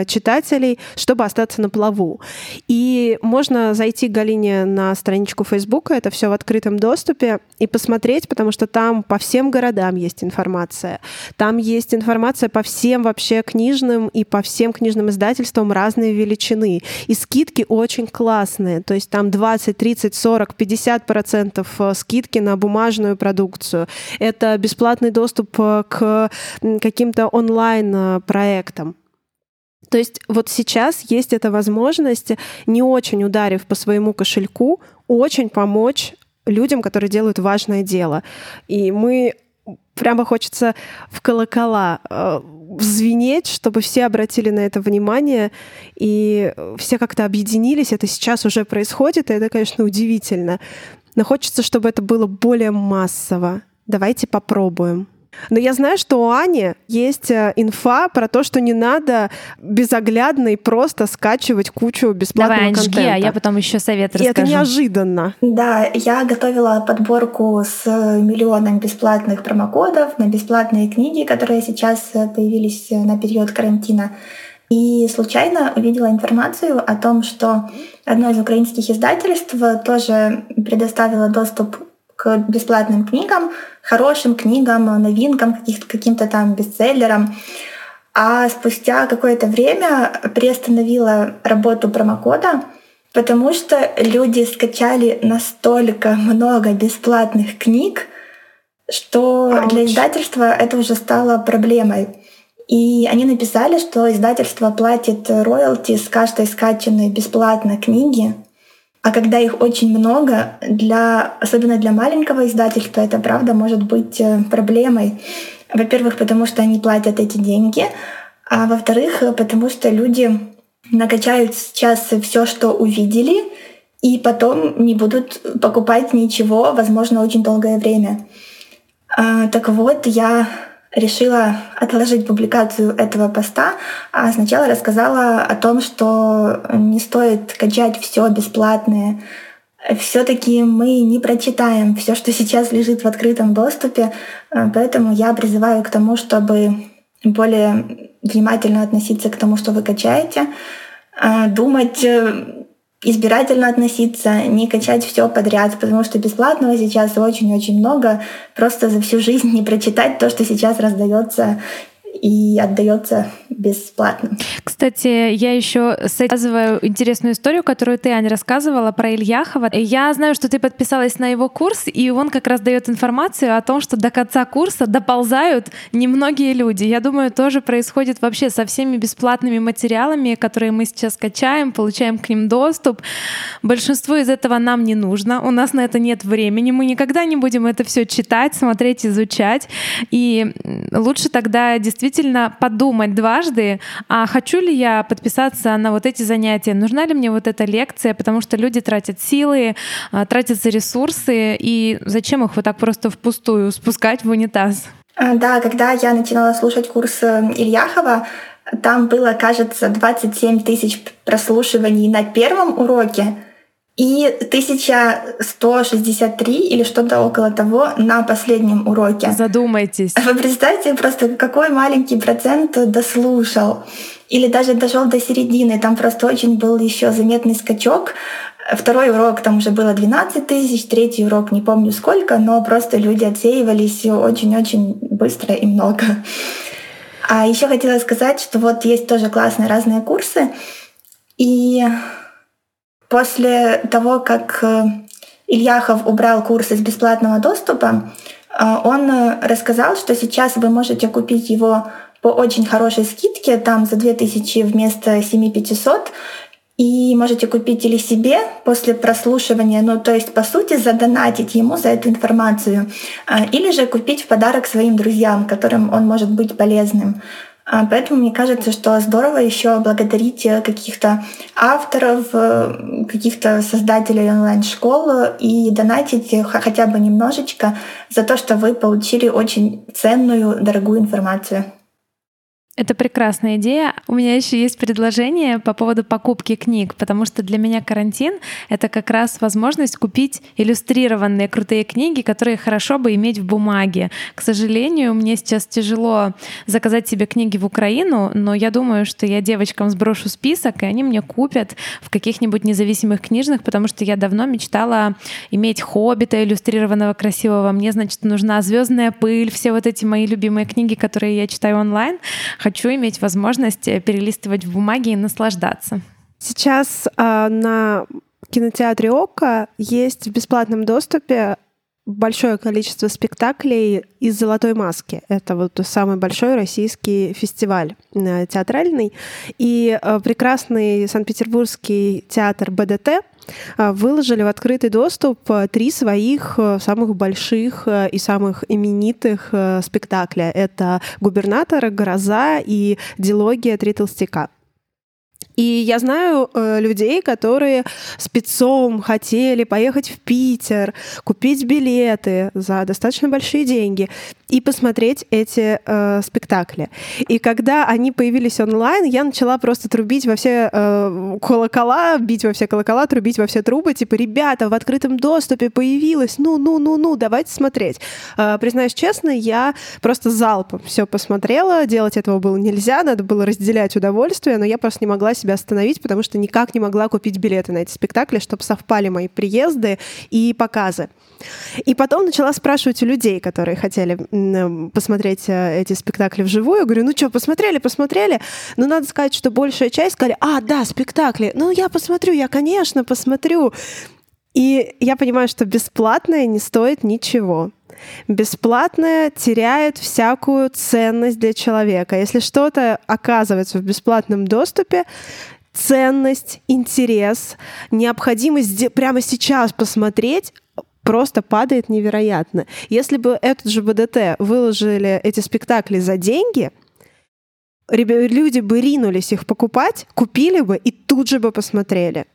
читателей, чтобы остаться на плаву. И можно зайти к Галине на страничку Фейсбука, это все в открытом доступе, и посмотреть, потому что там по всем городам есть информация. Там есть информация по всем вообще книжным и по всем книжным издательствам разной величины. И скидки очень классные, то есть там 20, 30, 40, 50 процентов э, скидки на бумажную продукцию. Это бесплатный доступ э, к каким-то онлайн-проектам. То есть вот сейчас есть эта возможность, не очень ударив по своему кошельку, очень помочь людям, которые делают важное дело. И мы прямо хочется в колокола э, звенеть, чтобы все обратили на это внимание и все как-то объединились. Это сейчас уже происходит, и это, конечно, удивительно. Но хочется, чтобы это было более массово. Давайте попробуем. Но я знаю, что у Ани есть э, инфа про то, что не надо безоглядно и просто скачивать кучу бесплатного Давай, контента. а я потом еще совет расскажу. И это неожиданно. Да, я готовила подборку с миллионом бесплатных промокодов на бесплатные книги, которые сейчас появились на период карантина. И случайно увидела информацию о том, что одно из украинских издательств тоже предоставило доступ к бесплатным книгам, хорошим книгам, новинкам, каким-то там бестселлерам. А спустя какое-то время приостановила работу промокода, потому что люди скачали настолько много бесплатных книг, что Ауч. для издательства это уже стало проблемой. И они написали, что издательство платит роялти с каждой скачанной бесплатно книги, а когда их очень много, для, особенно для маленького издательства, это правда может быть э, проблемой. Во-первых, потому что они платят эти деньги, а во-вторых, потому что люди накачают сейчас все, что увидели, и потом не будут покупать ничего, возможно, очень долгое время. А, так вот, я решила отложить публикацию этого поста, а сначала рассказала о том, что не стоит качать все бесплатное. Все-таки мы не прочитаем все, что сейчас лежит в открытом доступе, поэтому я призываю к тому, чтобы более внимательно относиться к тому, что вы качаете, думать избирательно относиться, не качать все подряд, потому что бесплатного сейчас очень-очень много. Просто за всю жизнь не прочитать то, что сейчас раздается и отдается бесплатно. Кстати, я еще связываю интересную историю, которую ты, Аня, рассказывала про Ильяхова. Я знаю, что ты подписалась на его курс, и он как раз дает информацию о том, что до конца курса доползают немногие люди. Я думаю, тоже происходит вообще со всеми бесплатными материалами, которые мы сейчас качаем, получаем к ним доступ. Большинство из этого нам не нужно, у нас на это нет времени, мы никогда не будем это все читать, смотреть, изучать. И лучше тогда действительно действительно подумать дважды, а хочу ли я подписаться на вот эти занятия, нужна ли мне вот эта лекция, потому что люди тратят силы, а, тратятся ресурсы, и зачем их вот так просто впустую спускать в унитаз? А, да, когда я начинала слушать курс э, Ильяхова, там было, кажется, 27 тысяч прослушиваний на первом уроке, и 1163 или что-то около того на последнем уроке. Задумайтесь. Вы представьте просто, какой маленький процент дослушал. Или даже дошел до середины. Там просто очень был еще заметный скачок. Второй урок там уже было 12 тысяч, третий урок не помню сколько, но просто люди отсеивались очень-очень быстро и много. А еще хотела сказать, что вот есть тоже классные разные курсы. И После того, как э, Ильяхов убрал курс из бесплатного доступа, э, он э, рассказал, что сейчас вы можете купить его по очень хорошей скидке, там за 2000 вместо 7500, и можете купить или себе после прослушивания, ну то есть по сути задонатить ему за эту информацию, или же купить в подарок своим друзьям, которым он может быть полезным. А, поэтому мне кажется, что здорово еще благодарить э, каких-то авторов, э, каких-то создателей онлайн-школ и донатить хотя бы немножечко за то, что вы получили очень ценную, дорогую информацию. Это прекрасная идея. У меня еще есть предложение по поводу покупки книг, потому что для меня карантин — это как раз возможность купить иллюстрированные крутые книги, которые хорошо бы иметь в бумаге. К сожалению, мне сейчас тяжело заказать себе книги в Украину, но я думаю, что я девочкам сброшу список, и они мне купят в каких-нибудь независимых книжных, потому что я давно мечтала иметь «Хоббита» иллюстрированного красивого. Мне, значит, нужна «Звездная пыль», все вот эти мои любимые книги, которые я читаю онлайн хочу иметь возможность э, перелистывать в бумаге и наслаждаться. Сейчас э, на кинотеатре Ока есть в бесплатном доступе большое количество спектаклей из «Золотой маски». Это вот самый большой российский фестиваль э, театральный. И э, прекрасный Санкт-Петербургский театр БДТ выложили в открытый доступ три своих самых больших и самых именитых спектакля. Это «Губернатор», «Гроза» и «Дилогия. Три толстяка». И я знаю э, людей, которые спецом хотели поехать в Питер, купить билеты за достаточно большие деньги и посмотреть эти э, спектакли. И когда они появились онлайн, я начала просто трубить во все э, колокола, бить во все колокола, трубить во все трубы, типа, ребята, в открытом доступе появилось, ну, ну, ну, ну, давайте смотреть. Э, признаюсь честно, я просто залпом все посмотрела, делать этого было нельзя, надо было разделять удовольствие, но я просто не могла себя остановить, потому что никак не могла купить билеты на эти спектакли, чтобы совпали мои приезды и показы. И потом начала спрашивать у людей, которые хотели посмотреть э, эти спектакли вживую. Говорю, ну что, посмотрели, посмотрели? Но надо сказать, что большая часть сказали, а, да, спектакли. Ну, я посмотрю, я, конечно, посмотрю. И я понимаю, что бесплатное не стоит ничего. Бесплатное теряет всякую ценность для человека. Если что-то оказывается в бесплатном доступе, ценность, интерес, необходимость прямо сейчас посмотреть просто падает невероятно. Если бы этот же БДТ выложили эти спектакли за деньги, люди бы ринулись их покупать, купили бы и тут же бы посмотрели.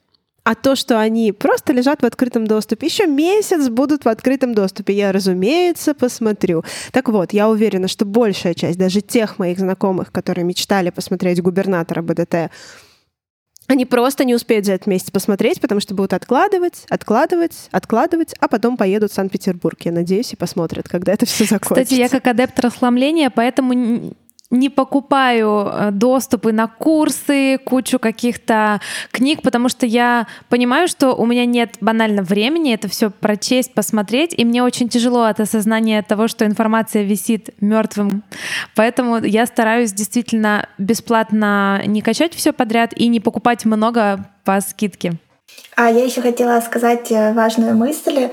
А то, что они просто лежат в открытом доступе, еще месяц будут в открытом доступе, я, разумеется, посмотрю. Так вот, я уверена, что большая часть, даже тех моих знакомых, которые мечтали посмотреть губернатора БДТ, они просто не успеют за этот месяц посмотреть, потому что будут откладывать, откладывать, откладывать, а потом поедут в Санкт-Петербург, я надеюсь, и посмотрят, когда это все закончится. Кстати, я как адепт расхламления, поэтому не покупаю э, доступы на курсы, кучу каких-то книг, потому что я понимаю, что у меня нет банально времени это все прочесть, посмотреть, и мне очень тяжело от осознания того, что информация висит мертвым. Поэтому я стараюсь действительно бесплатно не качать все подряд и не покупать много по скидке. А я еще хотела сказать э, важную мысль,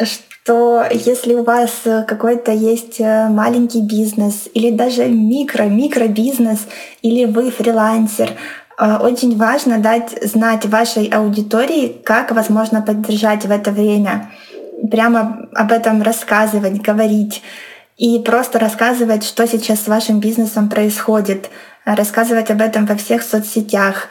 что если у вас э, какой-то есть э, маленький бизнес или даже микро-микробизнес, или вы фрилансер, э, очень важно дать знать вашей аудитории, как возможно поддержать в это время. Прямо об этом рассказывать, говорить. И просто рассказывать, что сейчас с вашим бизнесом происходит. Рассказывать об этом во всех соцсетях.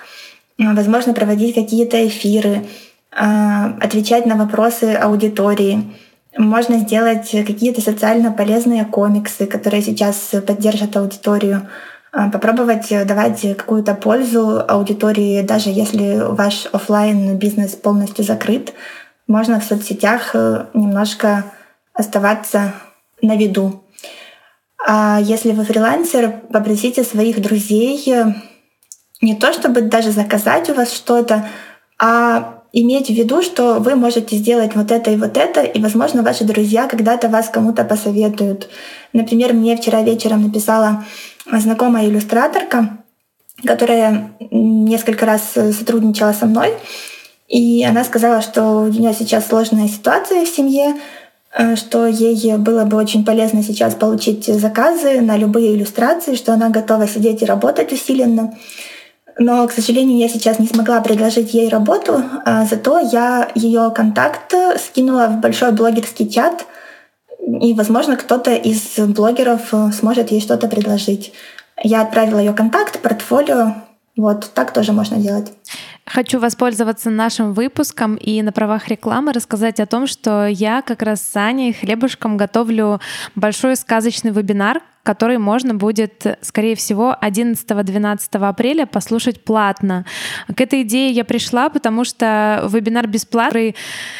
Возможно, проводить какие-то эфиры. Отвечать на вопросы аудитории. Можно сделать какие-то социально полезные комиксы, которые сейчас поддержат аудиторию. А, попробовать давать какую-то пользу аудитории, даже если ваш офлайн бизнес полностью закрыт. Можно в соцсетях э, немножко оставаться на виду. А если вы фрилансер, попросите своих друзей э, не то чтобы даже заказать у вас что-то, а иметь в виду, что вы можете сделать вот это и вот это, и, возможно, ваши друзья когда-то вас кому-то посоветуют. Например, мне вчера вечером написала знакомая иллюстраторка, которая несколько раз сотрудничала со мной, и она сказала, что у нее сейчас сложная ситуация в семье, э, что ей было бы очень полезно сейчас получить заказы на любые иллюстрации, что она готова сидеть и работать усиленно. Но, к сожалению, я сейчас не смогла предложить ей работу, а зато я ее контакт скинула в большой блогерский чат, и, возможно, кто-то из блогеров сможет ей что-то предложить. Я отправила ее контакт, портфолио. Вот так тоже можно делать. Хочу воспользоваться нашим выпуском и на правах рекламы рассказать о том, что я как раз с Аней Хлебушком готовлю большой сказочный вебинар, который можно будет, скорее всего, 11-12 апреля послушать платно. К этой идее я пришла, потому что вебинар бесплатный.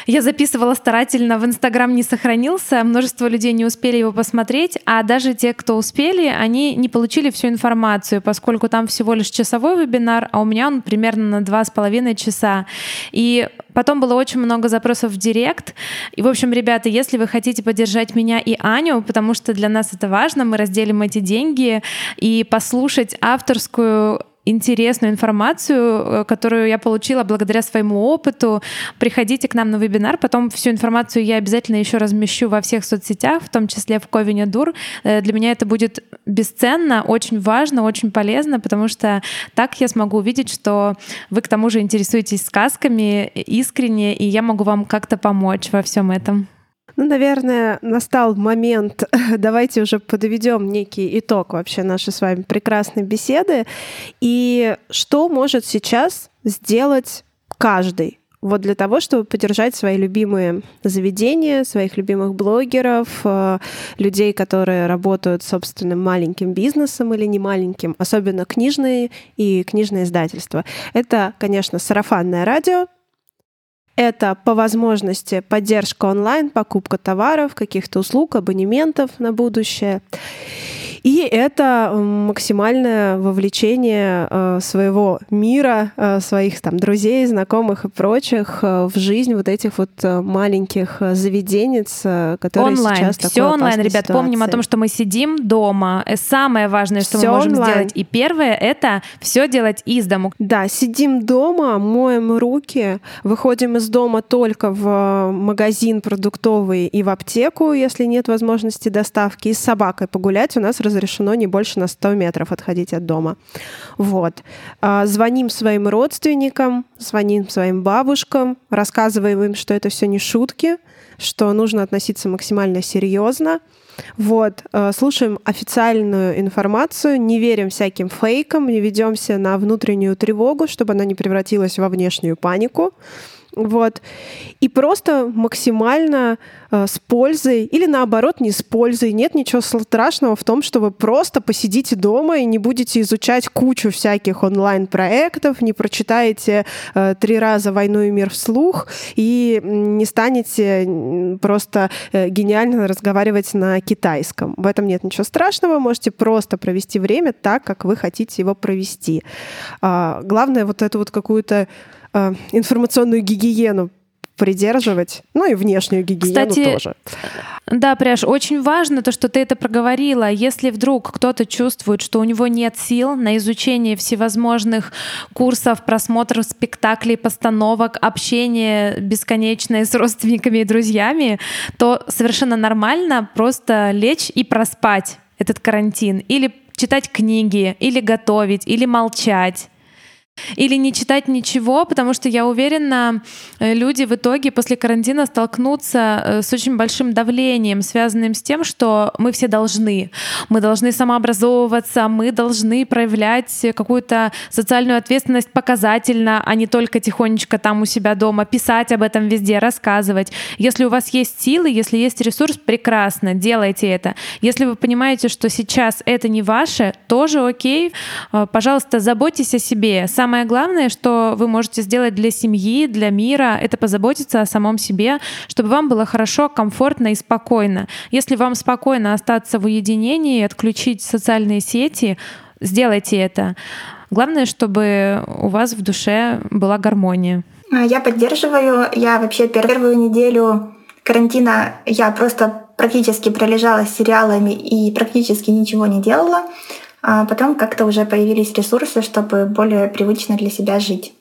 Я записывала старательно, в Инстаграм не сохранился, множество людей не успели его посмотреть, а даже те, кто успели, они не получили всю информацию, поскольку там всего лишь часовой вебинар, а у меня он примерно на два с половиной часа. И Потом было очень много запросов в директ. И, в общем, ребята, если вы хотите поддержать меня и Аню, потому что для нас это важно, мы разделим эти деньги и послушать авторскую интересную информацию, э, которую я получила благодаря своему опыту. Приходите к нам на вебинар, потом всю информацию я обязательно еще размещу во всех соцсетях, в том числе в Ковине Дур. Э, для меня это будет бесценно, очень важно, очень полезно, потому что так я смогу увидеть, что вы к тому же интересуетесь сказками искренне, и я могу вам как-то помочь во всем этом. Ну, наверное, настал момент, давайте уже подведем некий итог вообще нашей с вами прекрасной беседы. И что может сейчас сделать каждый? Вот для того, чтобы поддержать свои любимые заведения, своих любимых блогеров, э, людей, которые работают собственным маленьким бизнесом или не маленьким, особенно книжные и книжные издательства. Это, конечно, сарафанное радио, это по возможности поддержка онлайн, покупка товаров, каких-то услуг, абонементов на будущее. И это максимальное вовлечение э, своего мира, э, своих там друзей, знакомых и прочих э, в жизнь вот этих вот маленьких заведенец, которые онлайн. сейчас Все онлайн, ребят. Ситуации. Помним о том, что мы сидим дома. Самое важное, что все мы можем онлайн. сделать. И первое это все делать из дому. Да, сидим дома, моем руки, выходим из дома только в магазин продуктовый и в аптеку, если нет возможности доставки, и с собакой погулять у нас разрешено не больше на 100 метров отходить от дома. Вот. А, звоним своим родственникам, звоним своим бабушкам, рассказываем им, что это все не шутки, что нужно относиться максимально серьезно. Вот, а, слушаем официальную информацию, не верим всяким фейкам, не ведемся на внутреннюю тревогу, чтобы она не превратилась во внешнюю панику. Вот. И просто максимально э, с пользой или наоборот не с пользой. Нет ничего страшного в том, что вы просто посидите дома и не будете изучать кучу всяких онлайн-проектов, не прочитаете э, три раза «Войну и мир» вслух и не станете просто э, гениально разговаривать на китайском. В этом нет ничего страшного. Можете просто провести время так, как вы хотите его провести. А, главное вот эту вот какую-то э, информационную гигиену придерживать, ну и внешнюю гигиену Кстати, тоже. Да, Пряж, очень важно то, что ты это проговорила. Если вдруг кто-то чувствует, что у него нет сил на изучение всевозможных курсов, просмотров спектаклей, постановок, общение бесконечное с родственниками и друзьями, то совершенно нормально просто лечь и проспать этот карантин. Или читать книги, или готовить, или молчать. Или не читать ничего, потому что я уверена, э, люди в итоге после карантина столкнутся э, с очень большим давлением, связанным с тем, что мы все должны. Мы должны самообразовываться, мы должны проявлять какую-то социальную ответственность показательно, а не только тихонечко там у себя дома, писать об этом везде, рассказывать. Если у вас есть силы, если есть ресурс, прекрасно, делайте это. Если вы понимаете, что сейчас это не ваше, тоже окей, э, пожалуйста, заботьтесь о себе, самое главное, что вы можете сделать для семьи, для мира, это позаботиться о самом себе, чтобы вам было хорошо, комфортно и спокойно. Если вам спокойно остаться в уединении, отключить социальные сети, сделайте это. Главное, чтобы у вас в душе была гармония. А, я поддерживаю. Я вообще первую неделю карантина я просто практически пролежала с сериалами и практически ничего не делала а потом как-то уже появились ресурсы, чтобы более привычно для себя жить.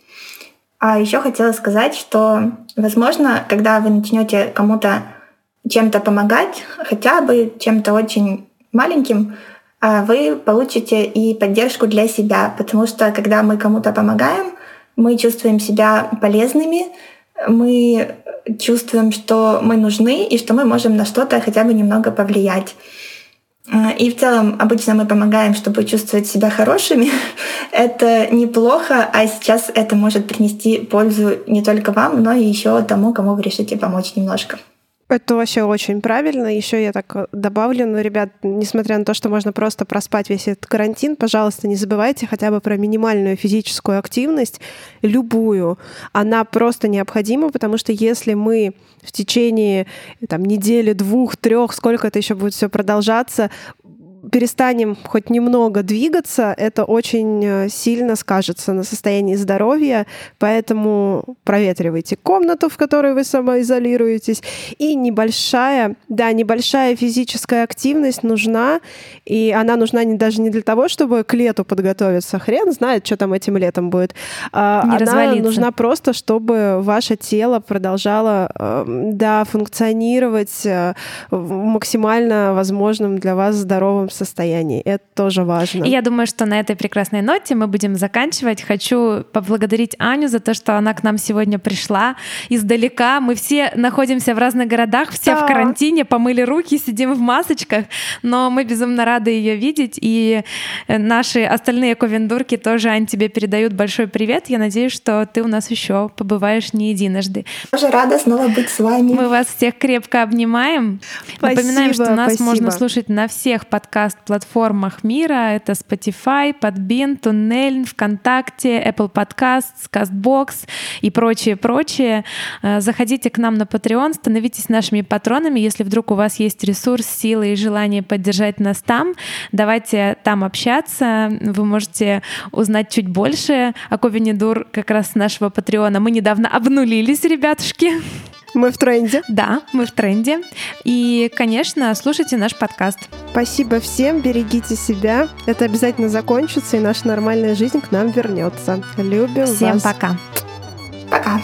А еще хотела сказать, что, возможно, когда вы начнете кому-то чем-то помогать, хотя бы чем-то очень маленьким, а вы получите и поддержку для себя, потому что когда мы кому-то помогаем, мы чувствуем себя полезными, мы чувствуем, что мы нужны и что мы можем на что-то хотя бы немного повлиять. А, и в целом обычно мы помогаем, чтобы чувствовать себя хорошими. это неплохо, а сейчас это может принести пользу не только вам, но и еще тому, кому вы решите помочь немножко. Это вообще очень правильно. Еще я так э, добавлю, ну, ребят, несмотря на то, что можно просто проспать весь этот карантин, пожалуйста, не забывайте хотя бы про минимальную физическую активность, любую. Она просто необходима, потому что если мы в течение там, недели, двух, трех, сколько это еще будет все продолжаться, перестанем хоть немного двигаться, это очень э, сильно скажется на состоянии здоровья, поэтому проветривайте комнату, в которой вы самоизолируетесь, и небольшая, да, небольшая физическая активность нужна, и она нужна не, даже не для того, чтобы к лету подготовиться, хрен знает, что там этим летом будет, а не она развалиться. нужна просто, чтобы ваше тело продолжало, эм, да, функционировать э, в максимально возможном для вас здоровом состоянии. Это тоже важно. И я думаю, что на этой прекрасной ноте мы будем заканчивать. Хочу поблагодарить Аню за то, что она к нам сегодня пришла издалека. Мы все находимся в разных городах, все да. в карантине, помыли руки, сидим в масочках, но мы безумно рады ее видеть. И э, наши остальные ковендурки тоже, Ань, тебе передают большой привет. Я надеюсь, что ты у нас еще побываешь не единожды. Тоже рада снова быть с вами. Мы вас всех крепко обнимаем. Спасибо, Напоминаем, что нас спасибо. можно слушать на всех подкаст-платформах мира. Это Spotify, Podbean, Tunnel, ВКонтакте, Apple Podcasts, CastBox и прочее-прочее. Э, заходите к нам на Patreon, становитесь нашими патронами. Если вдруг у вас есть ресурс, силы и желание поддержать нас там, давайте там общаться. Вы можете узнать чуть больше о Ковенидур как раз нашего Патреона. Мы недавно обнулились, ребятушки. Мы в тренде. Да, мы в тренде. И, конечно, слушайте наш подкаст. Спасибо всем, берегите себя. Это обязательно закончится, и наша нормальная жизнь к нам вернется. Любим Всем вас. пока. Пока.